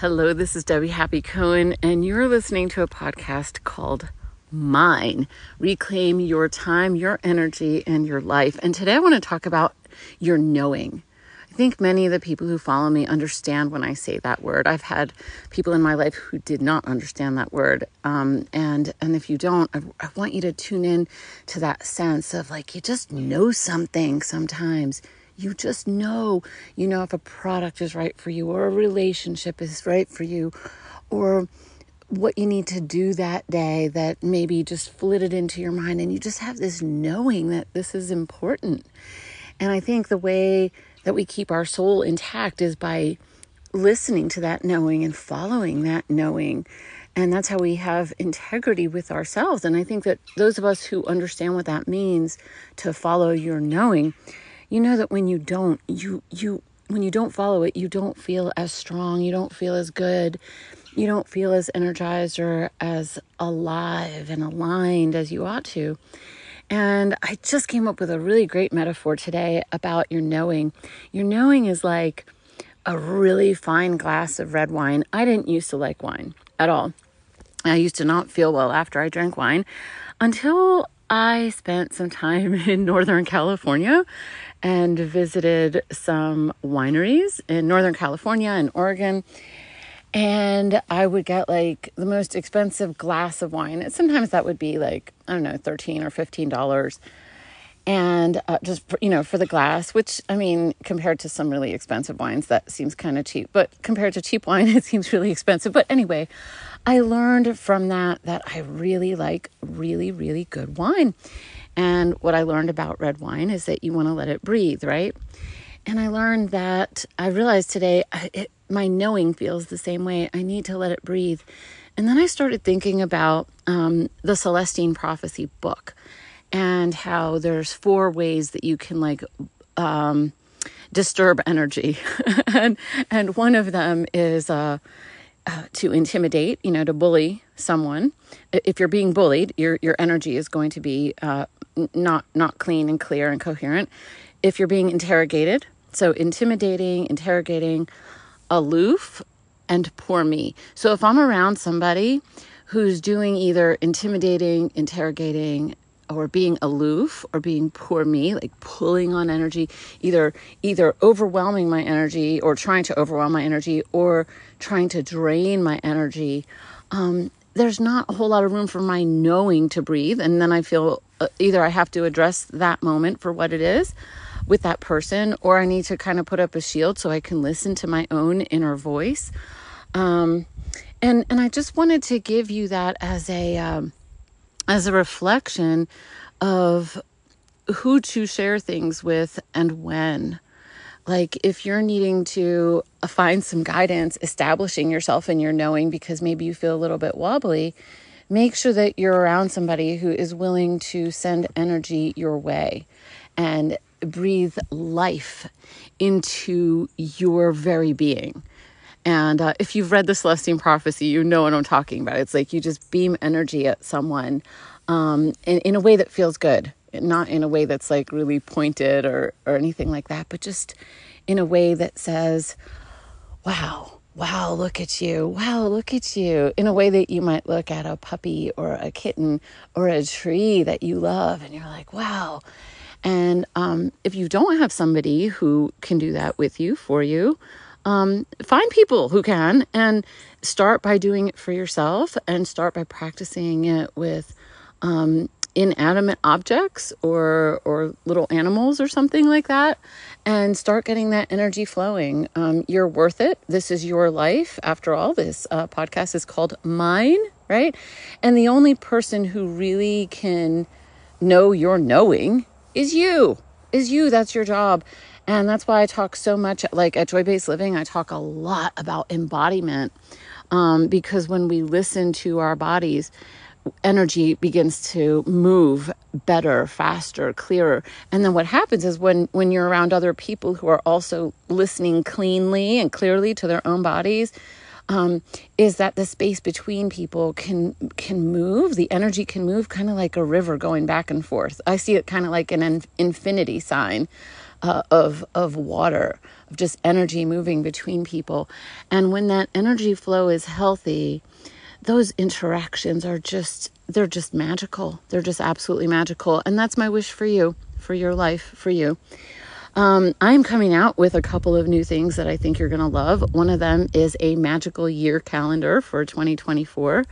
Hello, this is Debbie Happy Cohen, and you're listening to a podcast called Mine Reclaim Your Time, Your Energy, and Your Life. And today I want to talk about your knowing. I think many of the people who follow me understand when I say that word. I've had people in my life who did not understand that word. Um, and, and if you don't, I, I want you to tune in to that sense of like you just know something sometimes you just know, you know, if a product is right for you or a relationship is right for you or what you need to do that day that maybe just flitted into your mind and you just have this knowing that this is important. And I think the way that we keep our soul intact is by listening to that knowing and following that knowing. And that's how we have integrity with ourselves. And I think that those of us who understand what that means to follow your knowing, you know that when you don't you you when you don't follow it you don't feel as strong you don't feel as good you don't feel as energized or as alive and aligned as you ought to. And i just came up with a really great metaphor today about your knowing. Your knowing is like a really fine glass of red wine. I didn't used to like wine at all. I used to not feel well after i drank wine until I spent some time in Northern California and visited some wineries in Northern California and Oregon. And I would get like the most expensive glass of wine. And sometimes that would be like, I don't know, 13 or $15 and uh, just you know for the glass which i mean compared to some really expensive wines that seems kind of cheap but compared to cheap wine it seems really expensive but anyway i learned from that that i really like really really good wine and what i learned about red wine is that you want to let it breathe right? And i learned that i realized today it, my knowing feels the same way. I need to let it breathe. And then i started thinking about um, the celestine prophecy book and how there's four ways that you can like um, disturb energy, and and one of them is uh, uh, to intimidate, you know, to bully someone. If you're being bullied, your your energy is going to be uh, not not clean and clear and coherent. If you're being interrogated, so intimidating, interrogating, aloof, and poor me. So if I'm around somebody who's doing either intimidating, interrogating, or being aloof or being poor me like pulling on energy either either overwhelming my energy or trying to overwhelm my energy or trying to drain my energy um, there's not a whole lot of room for my knowing to breathe and then i feel uh, either i have to address that moment for what it is with that person or i need to kind of put up a shield so i can listen to my own inner voice um, and and i just wanted to give you that as a um, as a reflection of who to share things with and when. Like, if you're needing to find some guidance, establishing yourself in your knowing because maybe you feel a little bit wobbly, make sure that you're around somebody who is willing to send energy your way and breathe life into your very being. And uh, if you've read the Celestine Prophecy, you know what I'm talking about. It's like you just beam energy at someone um, in, in a way that feels good, not in a way that's like really pointed or, or anything like that, but just in a way that says, wow, wow, look at you. Wow, look at you. In a way that you might look at a puppy or a kitten or a tree that you love and you're like, wow. And um, if you don't have somebody who can do that with you, for you, um, find people who can and start by doing it for yourself and start by practicing it with um, inanimate objects or or little animals or something like that and start getting that energy flowing. Um, you're worth it. This is your life. After all this uh, podcast is called mine right? And the only person who really can know your knowing is you is you. That's your job. And that's why i talk so much like at joy based living i talk a lot about embodiment. Um, because when we listen to our bodies energy begins to move better faster clearer and then what happens is when when you're around other people who are also listening cleanly and clearly to their own bodies um, is that the space between people can can move the energy can move kind of like a river going back and forth i see it kind of like an infinity sign uh, of of water of just energy moving between people. And when that energy flow is healthy, those interactions are just they're just magical. They're just absolutely magical. And that's my wish for you, for your life, for you. Um, I'm coming out with a couple of new things that I think you're going to love. One of them is a magical year calendar for 2024.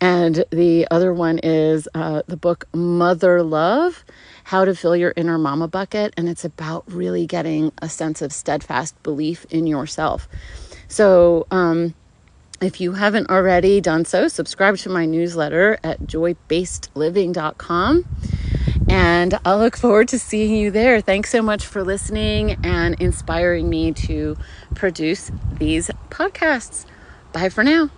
And the other one is uh, the book Mother Love How to Fill Your Inner Mama Bucket. And it's about really getting a sense of steadfast belief in yourself. So, um, if you haven't already done so, subscribe to my newsletter at joybasedliving.com. And I'll look forward to seeing you there. Thanks so much for listening and inspiring me to produce these podcasts. Bye for now.